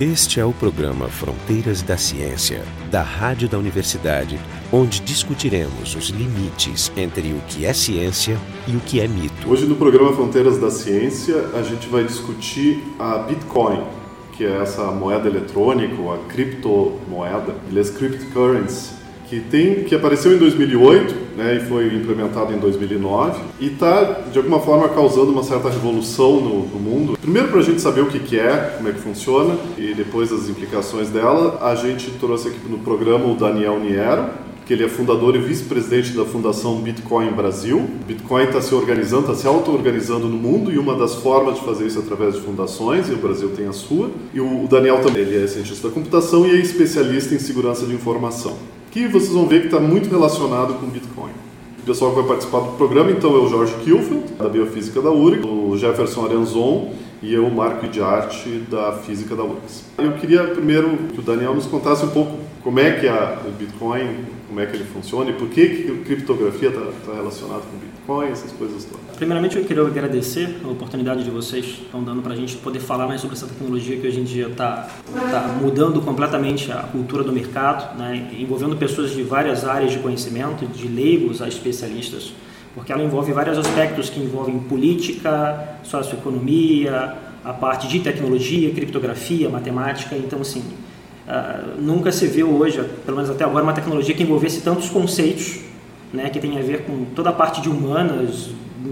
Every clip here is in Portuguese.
Este é o programa Fronteiras da Ciência, da Rádio da Universidade, onde discutiremos os limites entre o que é ciência e o que é mito. Hoje no programa Fronteiras da Ciência, a gente vai discutir a Bitcoin, que é essa moeda eletrônica, ou a criptomoeda, aliás, cryptocurrency, que tem que apareceu em 2008 né, e foi implementado em 2009 e está de alguma forma causando uma certa revolução no, no mundo. Primeiro para a gente saber o que, que é, como é que funciona e depois as implicações dela, a gente trouxe aqui no programa o Daniel Niero, que ele é fundador e vice-presidente da Fundação Bitcoin Brasil. Bitcoin está se organizando, está se auto-organizando no mundo e uma das formas de fazer isso é através de fundações, e o Brasil tem a sua. E o Daniel também ele é cientista da computação e é especialista em segurança de informação que vocês vão ver que está muito relacionado com Bitcoin. O pessoal que vai participar do programa, então, é o Jorge Kilfeld, da Biofísica da URGS, o Jefferson Arenzon e eu, Marco de Arte, da Física da URGS. Eu queria primeiro que o Daniel nos contasse um pouco como é que a, o Bitcoin, como é que ele funciona e por que, que a criptografia está tá relacionada com o Bitcoin, essas coisas todas. Primeiramente, eu queria agradecer a oportunidade de vocês estão dando para a gente poder falar mais sobre essa tecnologia que hoje em dia está tá mudando completamente a cultura do mercado, né, envolvendo pessoas de várias áreas de conhecimento, de leigos a especialistas, porque ela envolve vários aspectos que envolvem política, socioeconomia, a parte de tecnologia, criptografia, matemática. Então, assim, uh, nunca se viu hoje, pelo menos até agora, uma tecnologia que envolvesse tantos conceitos né, que tem a ver com toda a parte de humanas,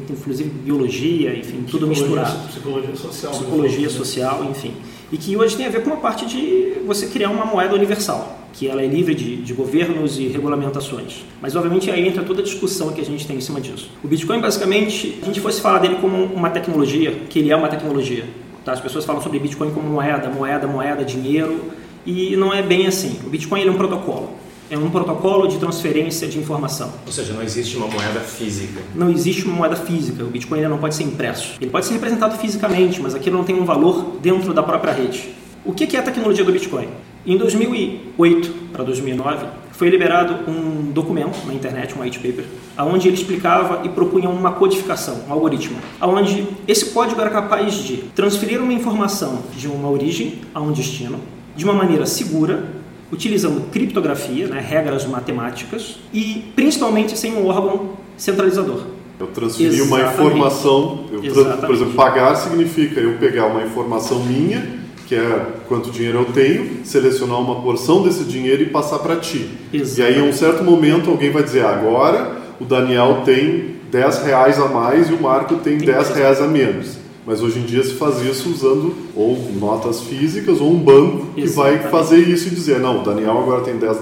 inclusive biologia, enfim, tudo misturado. Psicologia social. Psicologia social, enfim. E que hoje tem a ver com uma parte de você criar uma moeda universal, que ela é livre de, de governos e regulamentações. Mas, obviamente, aí entra toda a discussão que a gente tem em cima disso. O Bitcoin, basicamente, a gente fosse falar dele como uma tecnologia, que ele é uma tecnologia. Tá? As pessoas falam sobre Bitcoin como moeda, moeda, moeda, dinheiro, e não é bem assim. O Bitcoin é um protocolo é um protocolo de transferência de informação. Ou seja, não existe uma moeda física. Não existe uma moeda física. O Bitcoin não pode ser impresso. Ele pode ser representado fisicamente, mas aquilo não tem um valor dentro da própria rede. O que é a tecnologia do Bitcoin? Em 2008 para 2009, foi liberado um documento na internet, um white paper, onde ele explicava e propunha uma codificação, um algoritmo, onde esse código era capaz de transferir uma informação de uma origem a um destino de uma maneira segura utilizando criptografia, né, regras matemáticas e principalmente sem um órgão centralizador. Eu transferir uma informação, eu, por exemplo, pagar significa eu pegar uma informação minha, que é quanto dinheiro eu tenho, selecionar uma porção desse dinheiro e passar para ti. Exatamente. E aí, em um certo momento, alguém vai dizer: agora o Daniel tem 10 reais a mais e o Marco tem 10 reais a menos. Mas hoje em dia se faz isso usando ou notas físicas ou um banco que vai fazer isso e dizer, não, o Daniel agora tem 10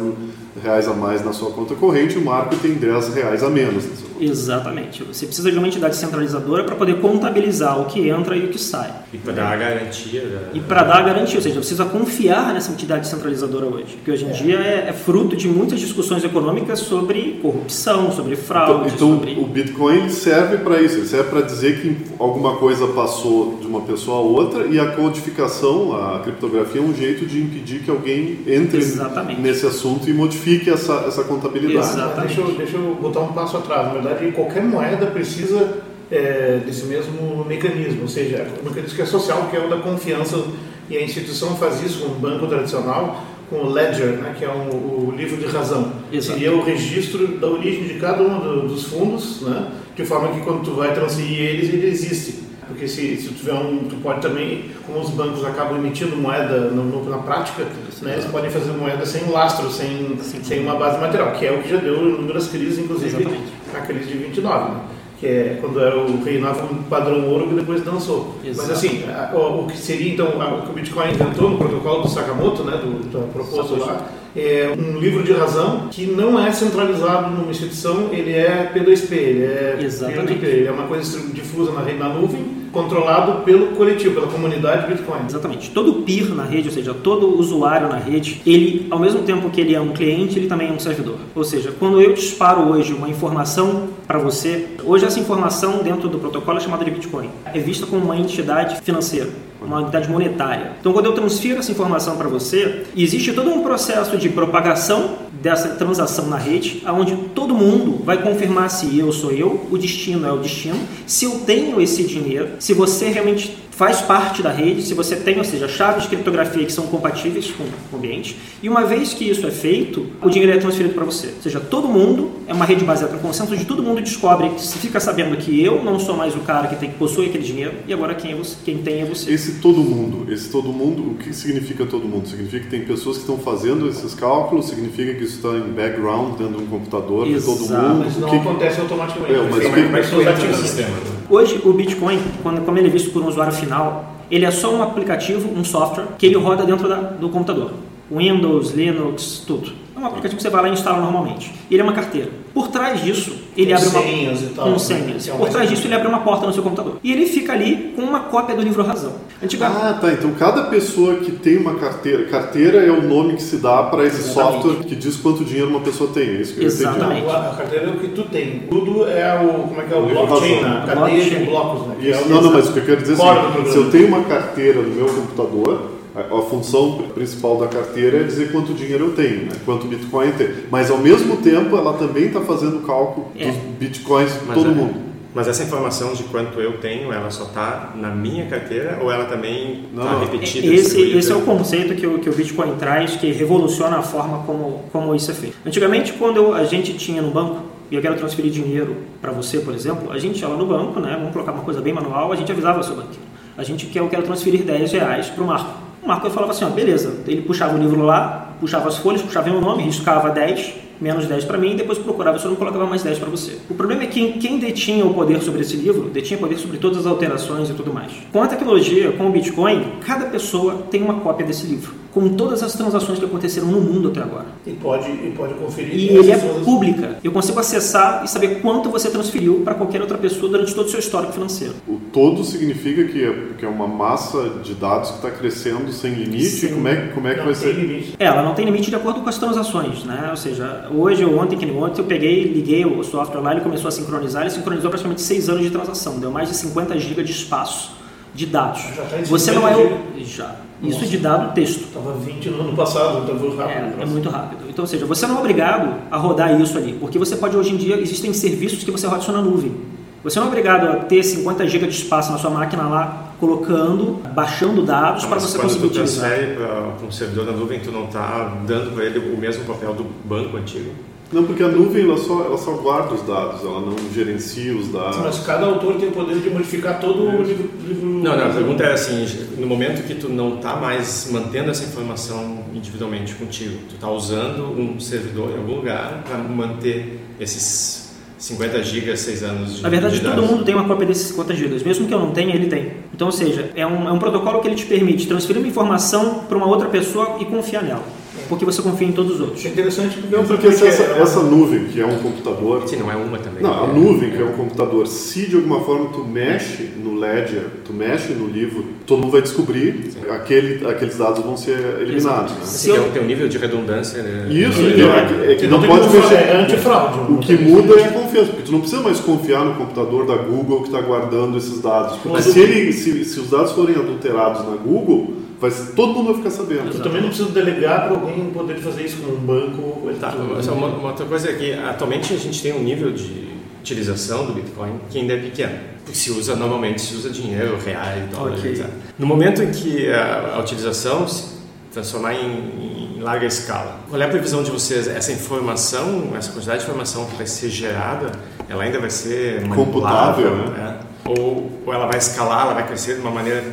reais a mais na sua conta corrente e o Marco tem 10 reais a menos. Exatamente. Você precisa de uma entidade centralizadora para poder contabilizar o que entra e o que sai. E para dar a garantia. Da... E para dar a garantia, ou seja, precisa confiar nessa entidade centralizadora hoje, que hoje em é. dia é, é, fruto de muitas discussões econômicas sobre corrupção, sobre fraude. Então, então sobre... o Bitcoin serve para isso, ele serve para dizer que alguma coisa passou de uma pessoa a outra e a codificação, a criptografia é um jeito de impedir que alguém entre Exatamente. nesse assunto e modifique essa, essa contabilidade. Exatamente. Deixa eu, deixa eu botar um passo atrás verdade, qualquer moeda precisa é, desse mesmo mecanismo, ou seja, o mecanismo que é social, que é o da confiança, e a instituição faz isso com o banco tradicional, com o ledger, né, que é um, o livro de razão. Exato. Seria o registro da origem de cada um do, dos fundos, né, de forma que quando tu vai transferir eles, ele existe. Porque se, se tu tiver um, tu pode também, como os bancos acabam emitindo moeda no, no, na prática, né, eles podem fazer moeda sem lastro, sem, sem uma base material, que é o que já deu inúmeras crises, inclusive Exatamente. A crise de 29, né? que é quando era o reinava um padrão ouro que depois dançou. Exato. Mas assim, a, o, o, que seria então o que o Bitcoin inventou no protocolo do Sakamoto, né, do, do proposto lá, é um livro de razão que não é centralizado numa instituição, ele é P2P, ele é Exatamente. ele é uma coisa difusa na, na nuvem controlado pelo coletivo, pela comunidade Bitcoin. Exatamente. Todo peer na rede, ou seja, todo usuário na rede, ele, ao mesmo tempo que ele é um cliente, ele também é um servidor. Ou seja, quando eu disparo hoje uma informação para você, hoje essa informação dentro do protocolo é chamada de Bitcoin. É vista como uma entidade financeira uma entidade monetária. Então, quando eu transfiro essa informação para você, existe todo um processo de propagação dessa transação na rede, onde todo mundo vai confirmar se eu sou eu, o destino é o destino, se eu tenho esse dinheiro, se você realmente faz parte da rede, se você tem, ou seja, chaves de criptografia que são compatíveis com o ambiente, e uma vez que isso é feito, o dinheiro é transferido para você. Ou seja, todo mundo, é uma rede baseada no consenso, onde todo mundo descobre, se fica sabendo que eu não sou mais o cara que tem que possui aquele dinheiro, e agora quem, é você, quem tem é você. Esse todo mundo, esse todo mundo, o que significa todo mundo? Significa que tem pessoas que estão fazendo esses cálculos, significa que isso está em background dentro de um computador de todo mundo. Mas não que- acontece automaticamente. É, mas Como o é que- que vai ser Hoje, o Bitcoin, quando, como ele é visto por um usuário final, ele é só um aplicativo, um software, que ele roda dentro da- do computador. Windows, Linux, tudo. É um aplicativo que você vai lá e instala normalmente. E ele é uma carteira. Por trás disso, ele Com abre uma... senhas e tal. Com senhas. É Por trás disso, ele abre uma porta no seu computador. E ele fica ali com uma cópia do livro Razão. Antigamente... Ah, tá. Então cada pessoa que tem uma carteira, carteira é o nome que se dá para esse Exatamente. software que diz quanto dinheiro uma pessoa tem. É isso que eu entendi. Exatamente. Não, a carteira é o que tu tem. Tudo é o, como é que é, o O blockchain, razão. né? a cadeia Blockchain. de blocos, né? É não, não, mas o que eu quero dizer é assim, se eu tenho uma carteira no meu computador, a, função principal da carteira é dizer quanto dinheiro eu tenho, né? quanto Bitcoin eu tenho. Mas ao mesmo tempo ela também está fazendo o cálculo É. dos Bitcoins de todo é- mundo. Mas essa informação de quanto eu tenho, ela só está na minha carteira ou ela também Não, está repetida? Esse, esse é o conceito que o, que o Bitcoin traz, que revoluciona a forma como, como isso é feito. Antigamente, quando eu- a gente tinha no banco, e eu quero transferir dinheiro para você, por exemplo, a gente ia lá no banco, né, vamos colocar uma coisa bem manual, a gente avisava o seu banqueiro. A gente quer, eu quero transferir 10 reais para o Marco. O Marco falava assim, ó, beleza. Ele puxava o livro lá, puxava as folhas, puxava meu nome, riscava 10, menos 10 para mim, e depois procurava eu não colocava mais 10 para você. O problema é que quem detinha o poder sobre esse livro, detinha poder sobre todas as alterações e tudo mais. Com a tecnologia, com o Bitcoin, cada pessoa tem uma cópia desse livro, com todas as transações que aconteceram no mundo até agora. E pode, e pode conferir. E ele é pública. Eu consigo acessar e saber quanto você transferiu para qualquer outra pessoa durante todo o seu histórico financeiro. O todo significa que é, que é uma massa de dados que está crescendo sem limite. Sim. Como é, como é que Não vai ser? limite. É, ela não tem limite de acordo com as transações, né? Ou seja, hoje ou ontem, que nem ontem, eu peguei, liguei o software lá, ele começou a sincronizar, ele sincronizou praticamente 6 anos de transação, deu mais de 50 GB de espaço de dados. Já tá em Você não 50 é o... Já. Isso Nossa. de dado texto. Estava 20 no ano passado, então foi rápido. É, é muito rápido. Então, ou seja, você não é obrigado a rodar isso ali, porque você pode, hoje em dia, existem serviços que você roda isso na nuvem. Você não é obrigado a ter 50 GB de espaço na sua máquina lá, colocando, baixando dados para você quando conseguir tu utilizar. transfere para um servidor na nuvem, tu não está dando para ele o mesmo papel do banco antigo? Não, porque a nuvem ela só, ela só guarda os dados, ela não gerencia os dados. Mas cada autor tem o poder de modificar todo o livro. livro Não, não, a pergunta é assim, no momento que tu não está mais mantendo essa informação individualmente contigo, tu está usando um servidor em algum lugar para manter esses 50 gigas, 6 anos de Na verdade, de todo mundo tem uma cópia desses 50 GB. Mesmo que eu não tenha, ele tem. Então, ou seja, é um, é um protocolo que ele te permite transferir uma informação para uma outra pessoa e confiar nela. Porque você confia em todos os outros. Isso é interessante porque, Não, porque porque essa, é- essa nuvem, que é um computador, Sim, não é uma também. Não, a nuvem, que é um computador, se de alguma forma tu mexe no ledger, tu mexe no livro, todo mundo vai descobrir, aquele, aqueles dados vão ser eliminados. Né? Assim, tem, um, tem um nível de redundância. Né? Isso, É, é, que- é que não tem pode mexer. É antifraude. O que muda é a confiança, porque tu não precisa mais confiar no computador da Google que está guardando esses dados. Porque Mas se, ele, se, se os dados forem adulterados na Google, vai, ser- todo mundo vai ficar sabendo. Eu também não preciso delegar para alguém poder fazer isso com um banco. Tá, mas uma, uma outra coisa é que atualmente a gente tem um nível de utilização do Bitcoin que ainda é pequeno. Porque se usa, normalmente se usa dinheiro, reais, dólares, Ok. etc. No momento em que a, a utilização se transformar em, em larga escala, qual é a previsão de vocês? Essa informação, essa quantidade de informação que vai ser gerada, ela ainda vai ser Computável, né? é? ou, ou ela vai escalar, ela vai crescer de uma maneira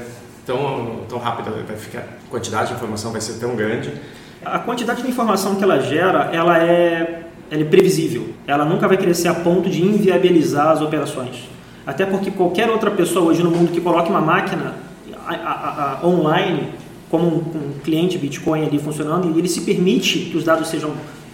tão, tão rápida, vai ficar, a quantidade de informação vai ser tão grande A quantidade de informação que ela gera, ela é, ela é previsível. Ela nunca vai crescer a ponto de inviabilizar as operações. Até porque qualquer outra pessoa hoje no mundo que coloque uma máquina a- a- a- online, como um, um cliente Bitcoin ali funcionando, ele se permite que os dados sejam...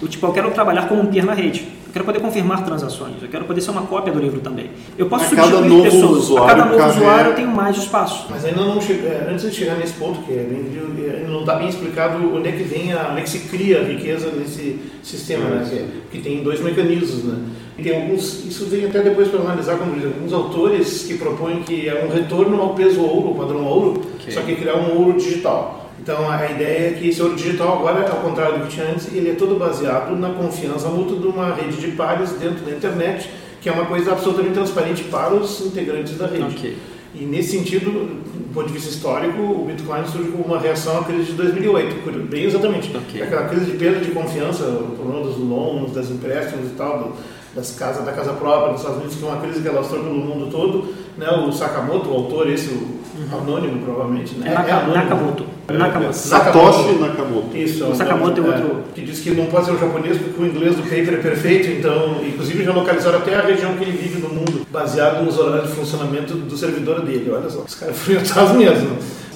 Tipo, eu quero trabalhar como um peer na rede. Eu quero poder confirmar transações. Eu quero poder ser uma cópia do livro também. Eu posso A cada novo pessoas. usuário a cada novo carrega- usuário eu tenho mais espaço. Mas ainda não chega, é, antes de chegar nesse ponto, que é bem, não está bem explicado onde é que vem a, onde é que se cria a riqueza nesse sistema, né? Que, que tem dois mecanismos, né? E tem alguns, isso vem até depois para analisar, como diz, alguns autores que propõem que é um retorno ao peso ouro, ao padrão ouro, só que criar um ouro digital. Então a ideia é que esse ouro digital agora, ao contrário do que tinha antes, ele é todo baseado na confiança mútua de uma rede de pares dentro da internet, que é uma coisa absolutamente transparente para os integrantes da rede. Ok. E nesse sentido, do ponto de vista histórico, o Bitcoin surge como uma reação à crise de 2008, bem exatamente. Ok. Aquela crise de perda de confiança, o problema dos loans, das empréstimos e tal, do- das casas, da casa própria nos Estados Unidos, que é uma crise que alastrou pelo mundo todo. Né? O Sakamoto, o autor, esse, o anônimo provavelmente, né? É Naka- anônimo. Nakamoto. Nakamoto. Satoshi Nakamoto. Isso, O Sakamoto é é, outro- que diz que não pode ser o japonês porque o inglês do paper é perfeito, então, inclusive já localizaram até a região que ele vive no mundo, baseado nos horários de funcionamento do servidor dele. Olha só, os caras foram atrás mesmo.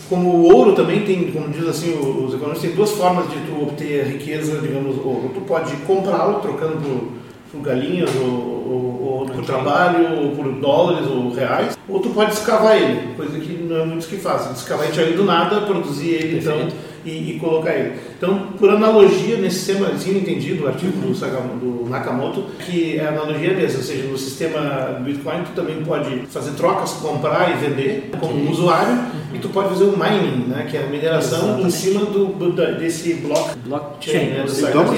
Como o ouro também tem, como diz assim, os economistas, tem duas formas de tu obter riqueza, digamos, ouro. Tu pode comprá-lo trocando por, por galinhas ou, ou, ou por trabalho, ou por dólares ou reais, ou tu pode escavar ele, coisa que não é muitos que fazem. Escavar ele do nada, produzir ele, então e, e colocar ele. Então, por analogia, nesse sistema, tinha entendido o artigo do, do Nakamoto, que a analogia é mesmo, ou seja, no sistema Bitcoin, tu também pode fazer trocas, comprar e vender como um usuário, e tu pode fazer o mining, né, que é a mineração em Exatamente. cima do, da- desse bloco. Blockchain. Chain, né, do é o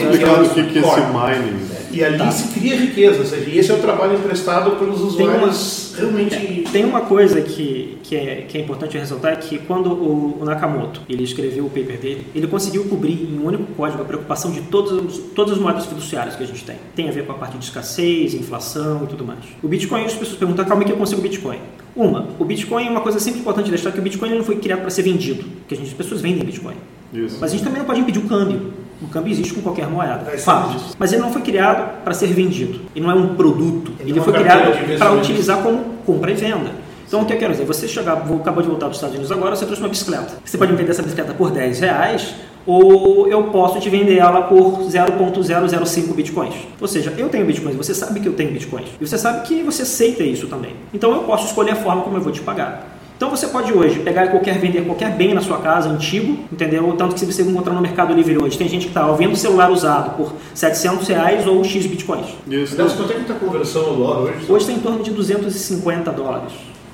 que, é esse mining? E ali Tá. se cria riqueza, ou seja, e esse é o trabalho emprestado pelos Tem uma- usuários realmente... Tem uma coisa que, que, é, que é importante ressaltar, é que quando o, o Nakamoto ele escreveu o paper dele, ele conseguiu cobrir em um único código a preocupação de todas, as- todas as moedas fiduciárias que a gente tem. Tem a ver com a parte de escassez, inflação e tudo mais. O Bitcoin, as pessoas perguntam, é que eu consigo Bitcoin? Uma, o Bitcoin é uma coisa sempre importante deixar que o Bitcoin não foi criado para ser vendido, porque a gente, as pessoas vendem Bitcoin. Isso. Mas a gente também não pode impedir o câmbio. O câmbio existe com qualquer moeda. É, Fato. Mas ele não foi criado para ser vendido. Ele não é um produto. Ele Ele, é foi criado para utilizar como compra e venda. Então o que eu quero dizer? Você chegar, vou, acabou de voltar dos Estados Unidos agora, você trouxe uma bicicleta. Você pode me vender essa bicicleta por 10 reais ou eu posso te vender ela por 0.005 bitcoins. Ou seja, eu tenho bitcoins, você sabe que eu tenho bitcoins. E você sabe que você aceita isso também. Então eu posso escolher a forma como eu vou te pagar. Então você pode hoje pegar qualquer, vender qualquer bem na sua casa, antigo, entendeu? Tanto que se você encontrar no Mercado Livre hoje, tem gente que está vendo celular usado por 700 reais ou X bitcoins. Isso. Aliás, quanto é que está a conversão dólar hoje? Hoje está em torno de 250 dólares.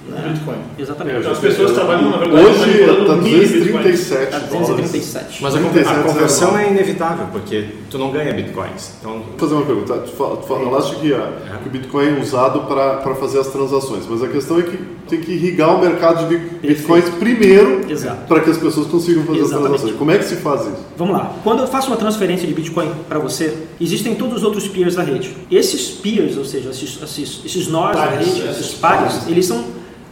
No Bitcoin. Exatamente. Então as pessoas trabalham, na verdade, Hoje está mini bitcoins. 237 Está dólares. 237. Mas a, con- 37 a conversão é inevitável, porque tu não ganha bitcoins. Então, Vou fazer uma pergunta. Tu fala- tu falaste que, a- que o Bitcoin é usado para fazer as transações, mas a questão é que tem que irrigar o mercado de bi- Bitcoins primeiro Exato. para que as pessoas consigam fazer Exatamente. as transações. Como é que se faz isso? Vamos lá. Quando eu faço uma transferência de Bitcoin para você, existem todos os outros peers da rede. Esses peers, ou seja, esses, esses, esses nós da rede, esses esses pares. eles são.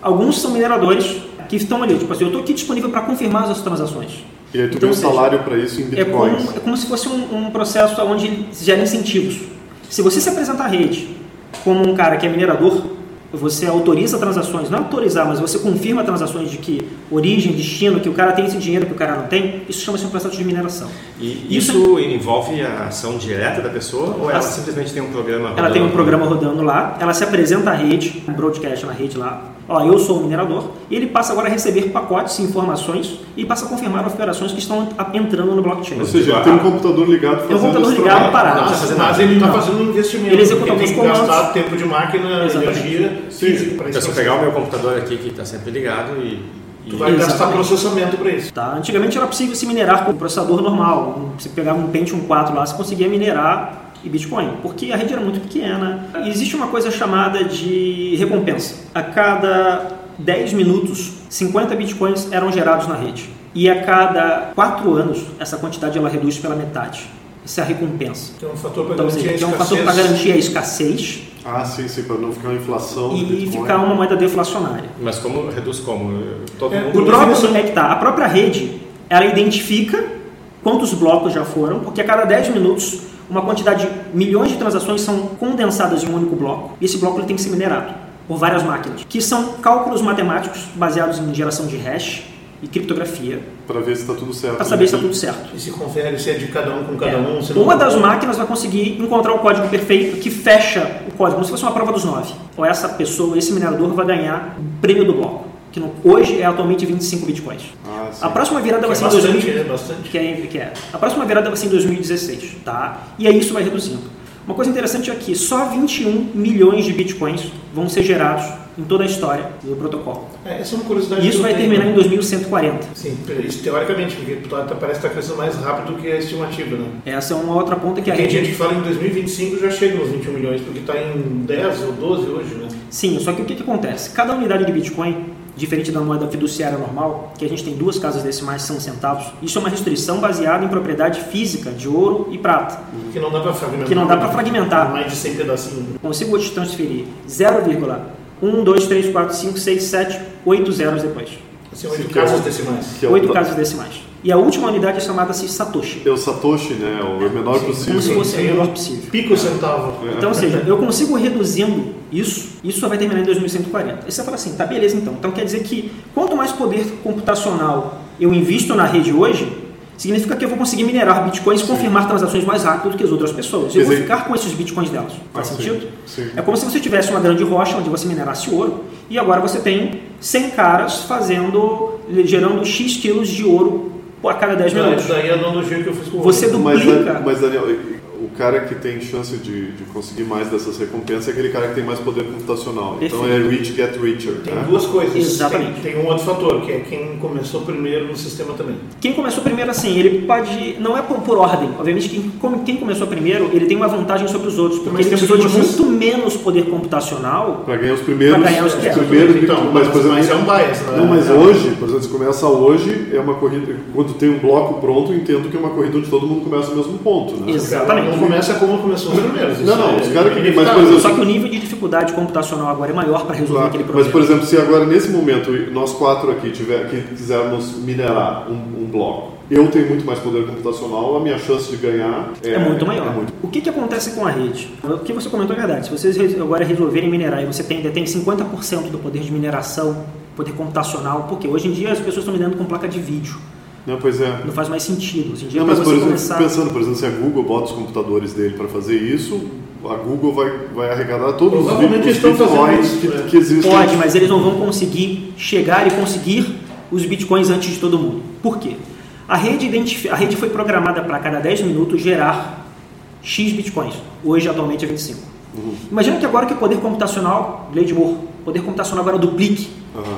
Alguns são mineradores que estão ali. Tipo assim, eu estou aqui disponível para confirmar as transações. E aí tu Então, um salário para isso em É como, é como se fosse um, um processo onde gera incentivos. Se você se apresentar à rede como um cara que é minerador, você autoriza transações, não autorizar, mas você confirma transações de que origem, destino, que o cara tem esse dinheiro que o cara não tem, isso chama-se um processo de mineração. e Isso- isso envolve a ação direta da pessoa ou ela A- simplesmente tem um programa Ela tem um rodando? programa rodando lá, ela se apresenta à rede, um broadcast na rede lá. Ó, eu sou um minerador, e ele passa agora a receber pacotes e informações e passa a confirmar operações que estão entrando no blockchain. Ou seja, tem um computador ligado fazendo um computador ligado trabalho. parado. Não Mas, fazer mas nada. ele está fazendo um investimento. Ele executa tem alguns comandos. gastar tempo de máquina, Exatamente. energia física para Então, se eu pegar o meu computador aqui que está sempre ligado e, Tu vai gastar Exatamente. processamento para isso. Tá? Antigamente era possível se minerar com um processador normal. Você pegava um Pentium 4 lá, você conseguia minerar e Bitcoin, porque a rede era muito pequena. E existe uma coisa chamada de recompensa. A cada 10 minutos, 50 Bitcoins eram gerados na rede. E a cada 4 anos, essa quantidade ela reduz pela metade. Isso é a recompensa. Que é um fator para Então, garantir seja, a que é um fator escassez. para garantir a escassez Ah, sim, sim, para não ficar uma inflação e ficar uma moeda deflacionária. Mas como reduz como? Todo É, mundo O próprio, é que tá, a própria rede, ela identifica quantos blocos já foram, porque a cada 10 minutos, uma quantidade, milhões de transações são condensadas em um único bloco, e esse bloco ele tem que ser minerado por várias máquinas, que são cálculos matemáticos baseados em geração de hash e criptografia, Para ver se está tudo certo. para saber se está tudo certo. E se confere se é de cada um com cada É. um. se não- Uma das máquinas vai conseguir encontrar o código perfeito que fecha o código, como se fosse uma prova dos nove. Ou essa pessoa, esse minerador, vai ganhar o prêmio do bloco, que no- hoje é atualmente 25 bitcoins. Ah. A próxima virada Que vai é ser em bastante, 2000 é bastante. que é, que é. A próxima virada vai ser em 2016, tá? E aí isso vai reduzindo. Uma coisa interessante é que só 21 milhões de bitcoins vão ser gerados em toda a história do protocolo. É, essa é uma curiosidade. E isso vai tenho. terminar em 2140. Sim, isso teoricamente, porque tá- tá- parece que está crescendo mais rápido que a estimativa, né? Essa é uma outra ponta que a Tem rede. gente que fala em 2025 já chega nos 21 milhões, porque está em 10 ou 12 hoje, né? Sim, só que o que, que acontece? Cada unidade de Bitcoin diferente da moeda fiduciária normal, que a gente tem duas casas decimais são centavos, isso é uma restrição baseada em propriedade física de ouro e prata. Que não dá para fragmentar. Que não dá para fragmentar. Mais de 100 pedacinhos. Consigo te transferir 0,1, 2, 3, 4, 5, 6, 7, 8 zeros depois. Assim, oito casas decimais. Que é Oito casas decimais. E a última unidade chamada-se Satoshi. É o Satoshi, né? O menor Como se possível. fosse o menor possível. Pico centavo. Então, ou seja, eu consigo reduzindo isso, isso só vai terminar em 2140. Aí você fala assim, tá beleza então. Então quer dizer que quanto mais poder computacional eu invisto na rede hoje, significa que eu vou conseguir minerar bitcoins e confirmar transações mais rápido do que as outras pessoas. Eu vou ficar com esses bitcoins delas. Faz Ah, sim, sentido? sim. É como se você tivesse uma grande rocha onde você minerasse ouro e agora você tem 100 caras fazendo, gerando X quilos de ouro a cada 10 minutos. Daí a analogia que eu fiz com o Você Rodrigo. Mas, duplica. mas, Daniel, o cara que tem chance de, de conseguir mais dessas recompensas é aquele cara que tem mais poder computacional. Então é rich get richer. Tem né? duas coisas. Exatamente. Tem, tem um outro fator, que é quem começou primeiro no sistema também. Quem começou primeiro assim, ele pode. Não é por, por ordem. Obviamente, quem, quem começou primeiro, ele tem uma vantagem sobre os outros, porque Mas ele tem precisou de muito menos poder computacional. Para ganhar os primeiros. Pra ganhar os os primeiros. primeiros Então, mas, por exemplo, mas é um bias, né? Não, mas É. hoje, por exemplo, se começa hoje, é uma corrida. Quando tem um bloco pronto, eu entendo que é uma corrida onde todo mundo começa no mesmo ponto. Né? Exatamente. Não começa como começou os primeiros. Não, não, Isso os caras que- é mas, por exemplo, Só que o nível de dificuldade computacional agora é maior para resolver Claro. aquele Mas, problema. por exemplo, se agora nesse momento nós quatro aqui tiver, que quisermos minerar um, um bloco, eu tenho muito mais poder computacional, a minha chance de ganhar é, é muito maior. é muito- O que, que acontece com a rede? O que você comentou é verdade. Se vocês agora resolverem minerar e você tem, detém 50% do poder de mineração, poder computacional, porque hoje em dia as pessoas estão minerando com placa de vídeo. Não, pois é. Não faz mais sentido. Hoje em dia, Não, para mas por exemplo, começar... pensando, por exemplo, se a Google bota os computadores dele para fazer isso, a Google vai, vai arrecadar todos os bitcoins isso, que, é. que existem. Pode, mas eles não vão conseguir chegar e conseguir os bitcoins antes de todo mundo. Por quê? A rede, identifi- a rede foi programada para cada 10 minutos gerar X bitcoins. Hoje, atualmente, é 25. Uhum. Imagina que agora que o poder computacional, lei de Moore, o poder computacional agora duplique. Aham,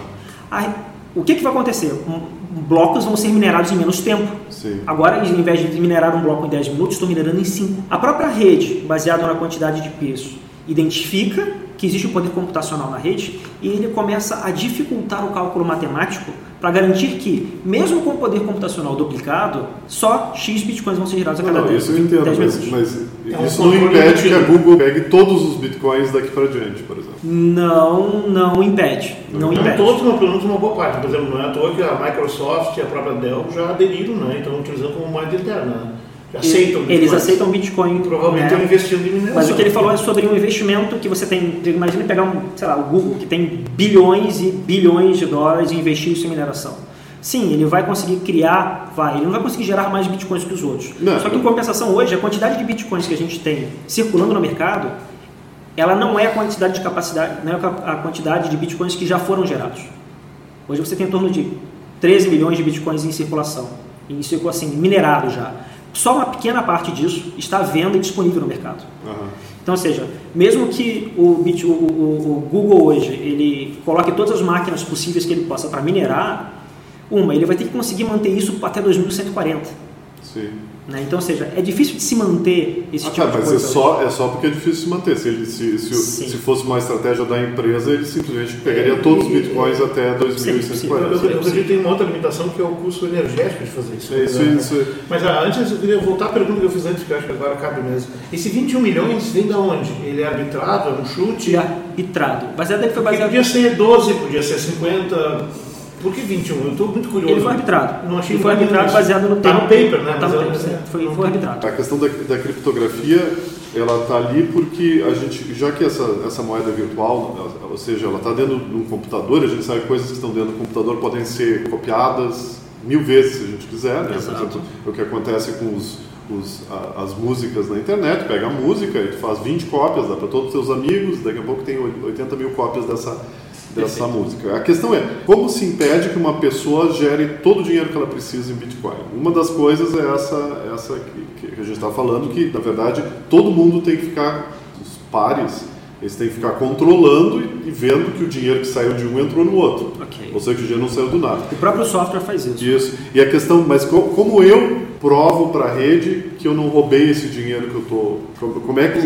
Aí, o que, que vai acontecer? Um- blocos vão ser minerados em menos tempo. sim. Agora, ao invés de minerar um bloco em 10 minutos, estou minerando em 5. A própria rede, baseada na quantidade de peso, identifica que existe um poder computacional na rede e ele começa a dificultar o cálculo matemático para garantir que, mesmo com o poder computacional duplicado, só X bitcoins vão ser gerados a Não, cada não, 10, isso eu entendo, 10 mas, mas um isso não impede que a. Google pegue todos os bitcoins daqui para diante, por exemplo. Não, não impede. Não, Não impede. todos, mas pelo menos uma boa parte. Por exemplo, não é à toa que a Microsoft e a própria Dell já aderiram, né? Estão utilizando como moeda interna. Né? Aceitam Eles bitcoins. aceitam Bitcoin. Provavelmente né? estão investindo em mineração. Mas o que ele falou é sobre um investimento que você tem. Imagina pegar um, sei lá, o Google, que tem bilhões e bilhões de dólares e investir isso em mineração. Sim, ele vai conseguir criar, vai, ele não vai conseguir gerar mais bitcoins que os outros. Não. Só que em compensação hoje, a quantidade de bitcoins que a gente tem circulando no mercado, ela não é a quantidade de capacidade, não é a quantidade de bitcoins que já foram gerados. Hoje você tem em torno de 13 milhões de bitcoins em circulação, em circulação, assim, minerado já. Só uma pequena parte disso está à venda e disponível no mercado. Aham. Então, ou seja, mesmo que o- o- o Google hoje ele coloque todas as máquinas possíveis que ele possa para minerar, uma, ele vai ter que conseguir manter isso até 2140. Sim. Né? Então, ou seja, é difícil de se manter esse Ah, tipo tá, de mas é coisa. só, é só porque é difícil se manter. Se, ele, se, se, se fosse uma estratégia da empresa, ele simplesmente pegaria todos os bitcoins até Eu, 2140. eu acredito que tem uma outra limitação que é o custo energético de fazer isso. É isso, né? isso. Mas ah, antes eu queria voltar à pergunta que eu fiz antes, que eu acho que agora cabe mesmo. Esse 21 milhões vem da onde? Ele é arbitrado, é um chute? de arbitrado. Baseado ele foi Porque baseado. podia ser 12, podia ser 50. Por que 21? Eu estou muito curioso. Ele foi arbitrado. Não achei ele foi arbitrado isso. baseado no Tá tempo. no paper, né? Tá no paper, certo. Foi, foi arbitrado. A questão da, da criptografia, ela está ali porque a gente, já que essa, essa moeda virtual, ou seja, ela está dentro de um computador, a gente sabe que coisas que estão dentro do computador podem ser copiadas mil vezes se a gente quiser, né? Exato. Por exemplo, o que acontece com os, os- a- as músicas na internet, pega a música e tu faz 20 cópias, dá para todos os teus amigos, daqui a pouco tem 80 mil cópias dessa, dessa música. A questão é, como se impede que uma pessoa gere todo o dinheiro que ela precisa em Bitcoin? Uma das coisas é essa, essa que, que a gente está falando, que na verdade todo mundo tem que ficar, os pares, eles têm que ficar controlando e, e vendo que o dinheiro que saiu de um entrou no outro. Ok. Ou seja, que o dinheiro não saiu do nada. O próprio software faz isso. Isso. E a questão, mas co- como eu provo para a rede que eu não roubei esse dinheiro que eu tô, como é que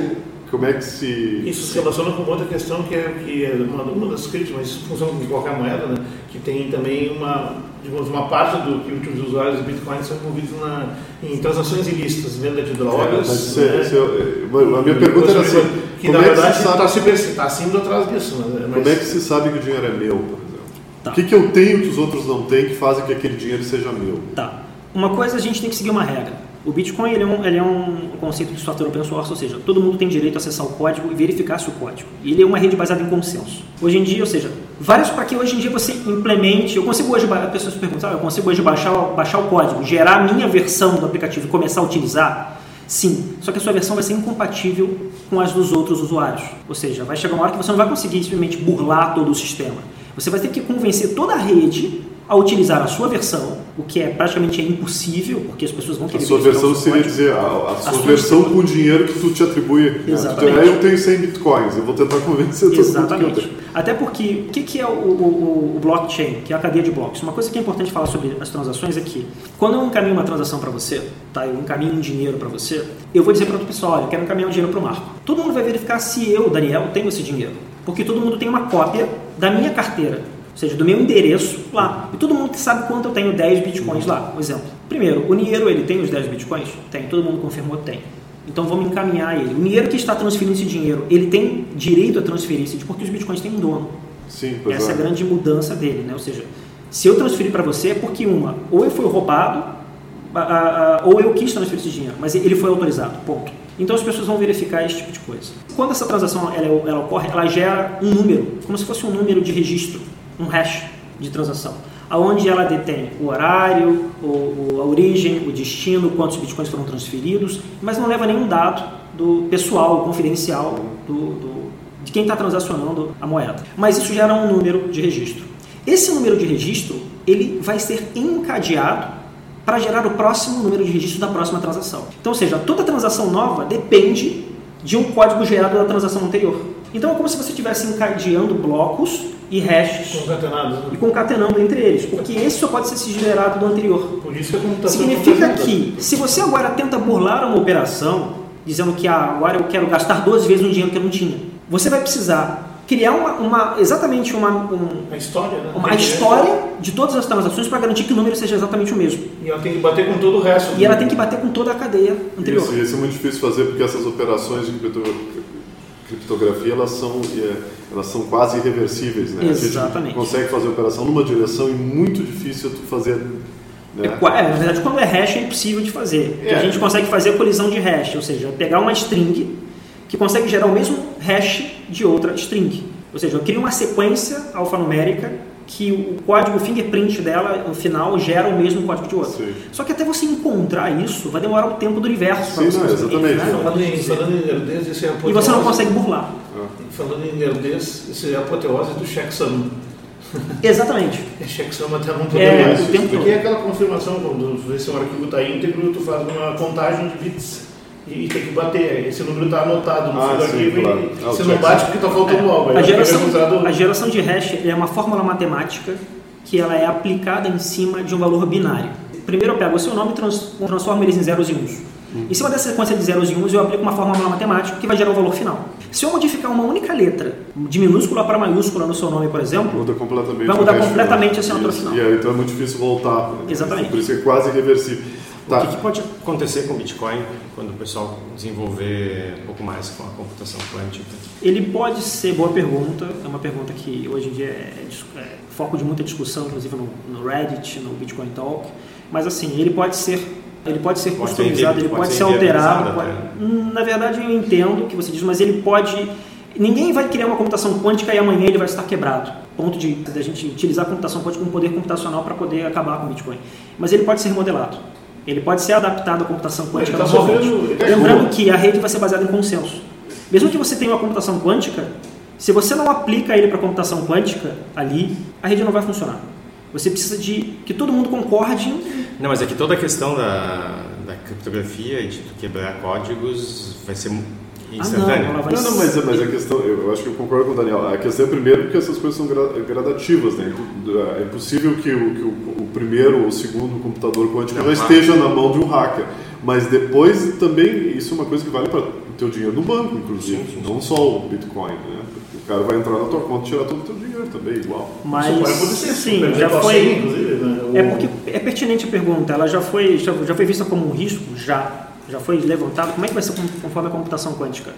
como é que se... Isso se relaciona com outra questão que é, que é uma, uma das críticas, mas isso funciona com qualquer moeda, né? que tem também uma, digamos, uma parte do que os usuários de Bitcoin são envolvidos na, em transações ilícitas, venda de drogas. Mas se, né? se eu, a minha pergunta era assim, que na é verdade está se, tá sempre atrás disso. Mas, como é que se sabe que o dinheiro é meu, por exemplo? Tá. O que, que eu tenho que os outros não têm que fazem que aquele dinheiro seja meu? Tá. Uma coisa a gente tem que seguir uma regra o Bitcoin ele é, um, ele é um conceito de software open source, ou seja, todo mundo tem direito a acessar o código e verificar se o código. E ele é uma rede baseada em consenso. Hoje em dia, ou seja, vários para que hoje em dia você implemente. Eu consigo hoje, as pessoas perguntam, ah, eu consigo hoje baixar, baixar o código, gerar a minha versão do aplicativo e começar a utilizar? Sim, só que a sua versão vai ser incompatível com as dos outros usuários. Ou seja, vai chegar uma hora que você não vai conseguir simplesmente burlar todo o sistema. Você vai ter que convencer toda a rede a utilizar a sua versão, o que é praticamente impossível, porque as pessoas vão querer... A sua versão seria dizer, a, a, a sua, sua versão com o dinheiro que tu te atribui. Né? Exatamente. Né? Eu tenho 100 bitcoins, eu vou tentar convencer todo Exatamente. mundo. Até porque, o que, que é o, o, o, blockchain, que é a cadeia de blocos? Uma coisa que é importante falar sobre as transações é que, quando eu encaminho uma transação para você, tá? eu encaminho um dinheiro para você, eu vou dizer para outro pessoal, olha, eu quero encaminhar um dinheiro para o Marco. Todo mundo vai verificar se eu, Daniel, tenho esse dinheiro. Porque todo mundo tem uma cópia da minha carteira ou seja, do meu endereço lá. E todo mundo sabe quanto eu tenho 10 bitcoins lá, um exemplo. Primeiro, o Niero, ele tem os 10 bitcoins? Tem, todo mundo confirmou tem. Então vamos encaminhar ele. O Niero que está transferindo esse dinheiro, ele tem direito a transferir esse porque os bitcoins têm um dono. Sim, Essa é a grande mudança dele, né? Ou seja, se eu transferir para você é porque uma, ou eu fui roubado, a, a, a, ou eu quis transferir esse dinheiro, mas ele foi autorizado, ponto. Então as pessoas vão verificar esse tipo de coisa. Quando essa transação ela, ela ocorre, ela gera um número, como se fosse um número de registro um hash de transação, aonde ela detém o horário, o, a origem, o destino, quantos bitcoins foram transferidos, mas não leva nenhum dado do pessoal, confidencial do, do de quem está transacionando a moeda. Mas isso gera um número de registro. Esse número de registro ele vai ser encadeado para gerar o próximo número de registro da próxima transação. Então, ou seja, toda transação nova depende de um código gerado da transação anterior. Então é como se você estivesse encadeando blocos e hashes concatenados né? e concatenando entre eles, porque esse só pode ser gerado do anterior. Por isso que a computação Significa que, se você agora tenta burlar uma operação, dizendo que ah, agora eu quero gastar 12 vezes um dinheiro que eu não tinha, você vai precisar criar uma, uma exatamente uma, um, a história, né? uma, a história de todas as transações para garantir que o número seja exatamente o mesmo. E ela tem que bater com todo o resto. E ela tem que bater com toda a cadeia anterior. Isso, isso é muito difícil fazer porque essas operações de criptografia elas são é, elas são quase irreversíveis né exatamente a gente consegue fazer a operação numa direção e muito difícil tu fazer né? é, é, na verdade quando é hash é impossível de fazer é. a gente consegue fazer a colisão de hash ou seja pegar uma string que consegue gerar o mesmo hash de outra string ou seja eu crio uma sequência alfanumérica que o código fingerprint dela, no final, gera o mesmo código de outro. Sim. Só que até você encontrar isso, vai demorar o tempo do universo. Sim, não, exatamente. Né? Falando, em, falando em nerdez, isso é E você não consegue burlar. Ah. Falando em nerdez, isso é a apoteose do checksum. Exatamente. É checksum até não é, o tempo Porque é aquela confirmação, quando esse arquivo está íntegro, tu faz uma contagem de bits e tem que bater. Esse número está anotado no ah, arquivo claro. e ah, você não bate porque está faltando é. algo. A geração, usado... a geração de hash é uma fórmula matemática que ela é aplicada em cima de um valor binário. Primeiro eu pego o seu nome e trans, transformo eles em zeros e uns. Hum. Em cima dessa sequência de zeros e uns, eu aplico uma fórmula matemática que vai gerar o valor final. Se eu modificar uma única letra, de minúscula para maiúscula no seu nome, por exemplo, muda completamente vai mudar completamente a assinatura final. E aí, então é muito difícil voltar. Exatamente. Por isso é quase irreversível. Tá. O que, que, pode acontecer com o Bitcoin quando o pessoal desenvolver um pouco mais com a computação quântica? Ele pode ser, boa pergunta, é uma pergunta que hoje em dia é, é foco de muita discussão, inclusive no, no, Reddit, no Bitcoin Talk, mas assim, ele pode ser ele pode ser pode customizado, ele pode, pode ser, ser alterado. Pode, na verdade, eu entendo o que você diz, mas ele pode. Ninguém vai criar uma computação quântica e amanhã ele vai estar quebrado. Ponto de, de a gente utilizar a computação quântica como poder computacional para poder acabar com o Bitcoin. Mas ele pode ser remodelado. Ele pode ser adaptado à computação quântica tá sofrendo, Lembrando que a rede vai ser baseada em consenso. Mesmo que você tenha uma computação quântica, se você não aplica ele para a computação quântica ali, a rede não vai funcionar. Você precisa de que todo mundo concorde. Não, mas é que toda a questão da, da criptografia e de quebrar códigos vai ser Ah, não, não, não, mas, mas a questão, eu acho que eu concordo com o Daniel. A questão é primeiro que essas coisas são gradativas, né? É impossível que o, que o, o primeiro ou o segundo computador quântico não, esteja na mão de um hacker. Mas depois também, isso é uma coisa que vale para teu dinheiro no banco, inclusive, sim, sim, não só o Bitcoin, né? O cara vai entrar na tua conta e tirar todo o teu dinheiro também, igual. Mas, Isso pode acontecer, sim, já foi... Né? É porque é pertinente a pergunta, ela já foi, já, já foi vista como um risco? Já. Já foi levantado? Como é que vai ser conforme a computação quântica?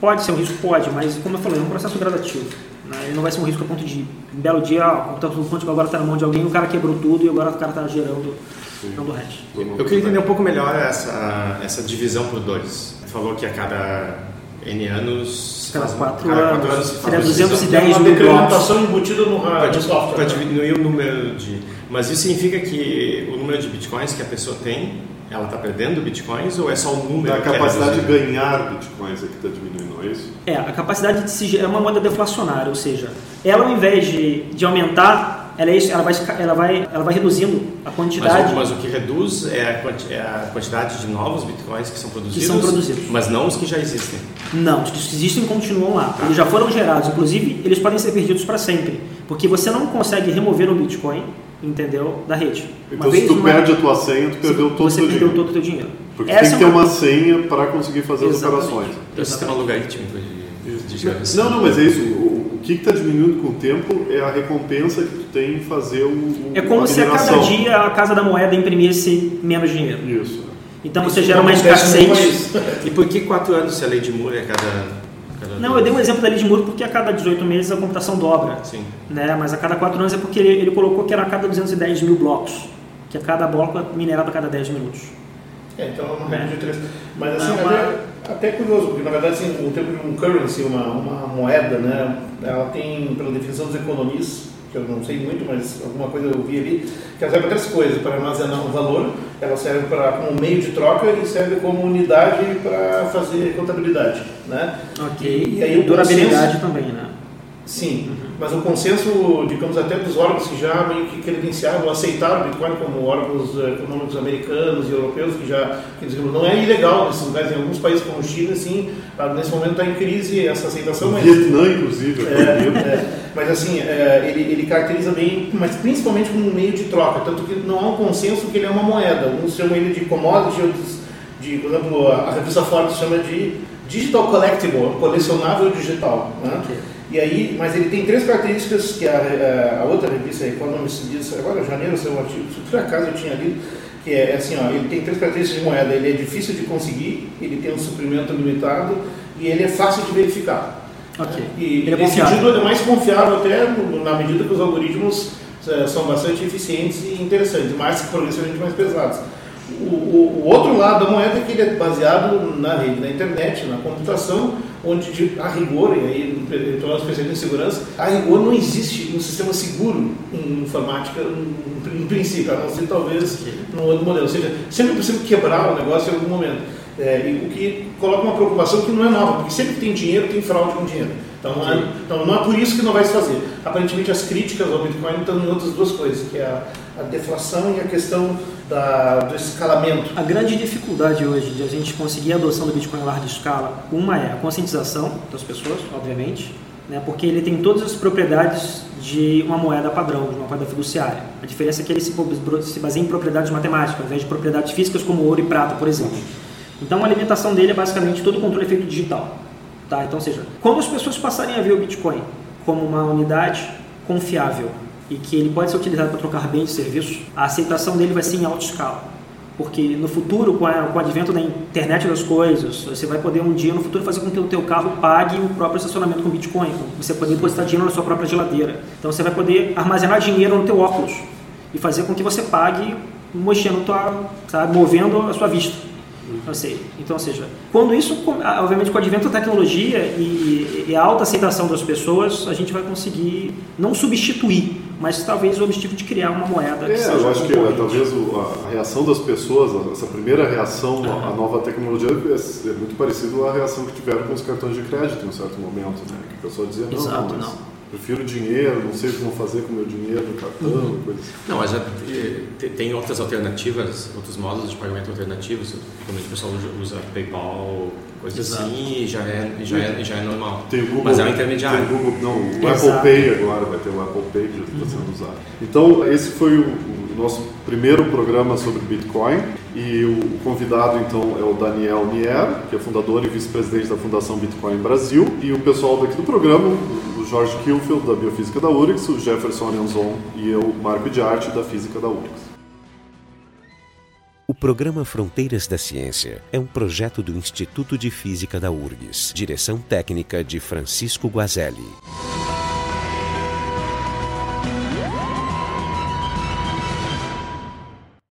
Pode ser um risco? Pode, mas como eu falei, é um processo gradativo. Né? Ele não vai ser um risco a ponto de, um belo dia, o computador quântico agora está na mão de alguém, o cara quebrou tudo e agora o cara está gerando do resto. Eu queria entender um pouco melhor essa, essa divisão por dois. Você falou que a cada N anos. Cada 4 anos, anos seria 210 mil blocos. embutida no, no software. Para diminuir o número de. Mas isso significa que o número de bitcoins que a pessoa tem ela está perdendo bitcoins ou é só o número? A capacidade é de ganhar bitcoins é que está diminuindo, é isso? É, a capacidade de se é uma moeda deflacionária, ou seja, ela ao invés de, de aumentar, ela, é, ela, vai, ela, vai, ela vai reduzindo a quantidade. Mas, mas o que reduz é a, é a, quantidade de novos bitcoins que são produzidos? Que são produzidos. Mas não os que já existem? Não, os que existem continuam lá. Eles já foram gerados, inclusive eles podem ser perdidos para sempre. Porque você não consegue remover um bitcoin entendeu? Da rede. Então, se tu perde a tua senha, tu perdeu todo o teu dinheiro. todo o teu dinheiro. Porque Essa tem que ter uma... uma senha para conseguir fazer Exatamente. as operações. É o sistema logarítmico de, de Não, não, mas é isso. O, que está diminuindo com o tempo é a recompensa que tu tem em fazer o. É como se a cada dia a Casa da Moeda imprimisse menos dinheiro. Isso. Então você gera uma escassez. E por que quatro anos se a lei de Moore é cada não, eu dei um exemplo da lei de Moore porque a cada 18 meses a computação dobra. Sim. Né? Mas a cada 4 anos é porque ele, ele colocou que era a cada 210 mil blocos. Que a cada bloco é minerado a cada 10 minutos. É, então é uma regra de três. Mas assim, Não, até, até curioso, porque na verdade assim, o termo de um currency, uma, uma moeda, né, ela tem, pela definição dos economistas, que eu não sei muito, mas alguma coisa eu vi ali, que ela serve para três coisas, para armazenar um valor, ela serve para, como meio de troca e serve como unidade para fazer contabilidade. Né? Ok. E, aí, durabilidade também, né? Sim, uhum. mas o consenso, digamos, até dos órgãos que já meio que credenciaram, aceitaram o Bitcoin como órgãos eh, econômicos americanos e europeus, que já, que, digamos, não é ilegal nesses lugares, em alguns países como China, sim, ah, nesse momento está em crise essa aceitação. Mas, Vietnã, inclusive, é, é, mas assim, é, ele, ele caracteriza bem, mas principalmente como um meio de troca, tanto que não há um consenso que ele é uma moeda. Uns chamam ele de commodity, outros de, por exemplo, a, a revista Forbes chama de digital collectible, colecionável digital. Né? Okay. E aí, mas ele tem três características que a, a outra revista Economist diz, agora janeiro um artigo, por acaso eu tinha lido, que é, é assim, ó, ele tem três características de moeda, ele é difícil de conseguir, ele tem um suprimento limitado e ele é fácil de verificar. Okay. E ele é nesse sentido ele é mais confiável até na medida que os algoritmos é, são bastante eficientes e interessantes, mas progressivamente mais pesados. O, o, o, outro lado da moeda é que ele é baseado na rede, na internet, na computação, onde de, a rigor, e aí então, especialista em segurança, a rigor não existe um sistema seguro em informática, em, em princípio, a não ser talvez no outro modelo. Ou seja, sempre é possível quebrar o negócio em algum momento. É, o que coloca uma preocupação que não é nova, porque sempre que tem dinheiro, tem fraude com dinheiro. Então não, é, então não é por isso que não vai se fazer. Aparentemente as críticas ao Bitcoin estão em outras duas coisas, que é a, a deflação e a questão da, do escalamento. A grande dificuldade hoje de a gente conseguir a adoção do Bitcoin em larga escala, uma é a conscientização das pessoas, obviamente, né, porque ele tem todas as propriedades de uma moeda padrão, de uma moeda fiduciária. A diferença é que ele se, se baseia em propriedades matemáticas, ao invés de propriedades físicas como ouro e prata, por exemplo. Então a alimentação dele é basicamente todo o controle feito digital. Tá? Então, ou seja, quando as pessoas passarem a ver o Bitcoin como uma unidade confiável e que ele pode ser utilizado para trocar bens e serviços, a aceitação dele vai ser em alta escala. Porque no futuro, com, a, com o advento da internet das coisas, você vai poder um dia no futuro fazer com que o teu carro pague o próprio estacionamento com Bitcoin. Você poder depositar dinheiro na sua própria geladeira. Então você vai poder armazenar dinheiro no teu óculos e fazer com que você pague mexendo, tua, sabe, movendo a sua vista. Então, sei. Então, ou seja, quando isso, obviamente, com o advento da tecnologia e, e, a alta aceitação das pessoas, a gente vai conseguir não substituir, mas talvez o objetivo de criar uma moeda. É, eu acho que talvez a reação das pessoas, essa primeira reação à nova tecnologia é, é muito parecido à reação que tiveram com os cartões de crédito em um certo momento, né? Que a pessoa dizia, não, Exato, não, mas... não prefiro dinheiro, não sei o que vão fazer com o meu dinheiro no cartão, uhum. coisa assim. Não, mas já, tem outras alternativas, outros modos de pagamento alternativos, como o pessoal usa PayPal, coisa Exato. assim, e já é, já, é, já é normal. Tem o Google, mas é um intermediário. Tem o Google, não, o Exato. Apple Pay agora, vai ter o Apple Pay que já está sendo usado. Então, esse foi o o nosso primeiro programa sobre Bitcoin e o convidado então é o Daniel Nier, que é fundador e vice-presidente da Fundação Bitcoin Brasil, e o pessoal daqui do programa, Jorge Kilfield da Biofísica da URGS, o Jefferson Anzon e eu, Marco de Arte da Física da URGS. O programa Fronteiras da Ciência é um projeto do Instituto de Física da URGS, direção técnica de Francisco Guazelli.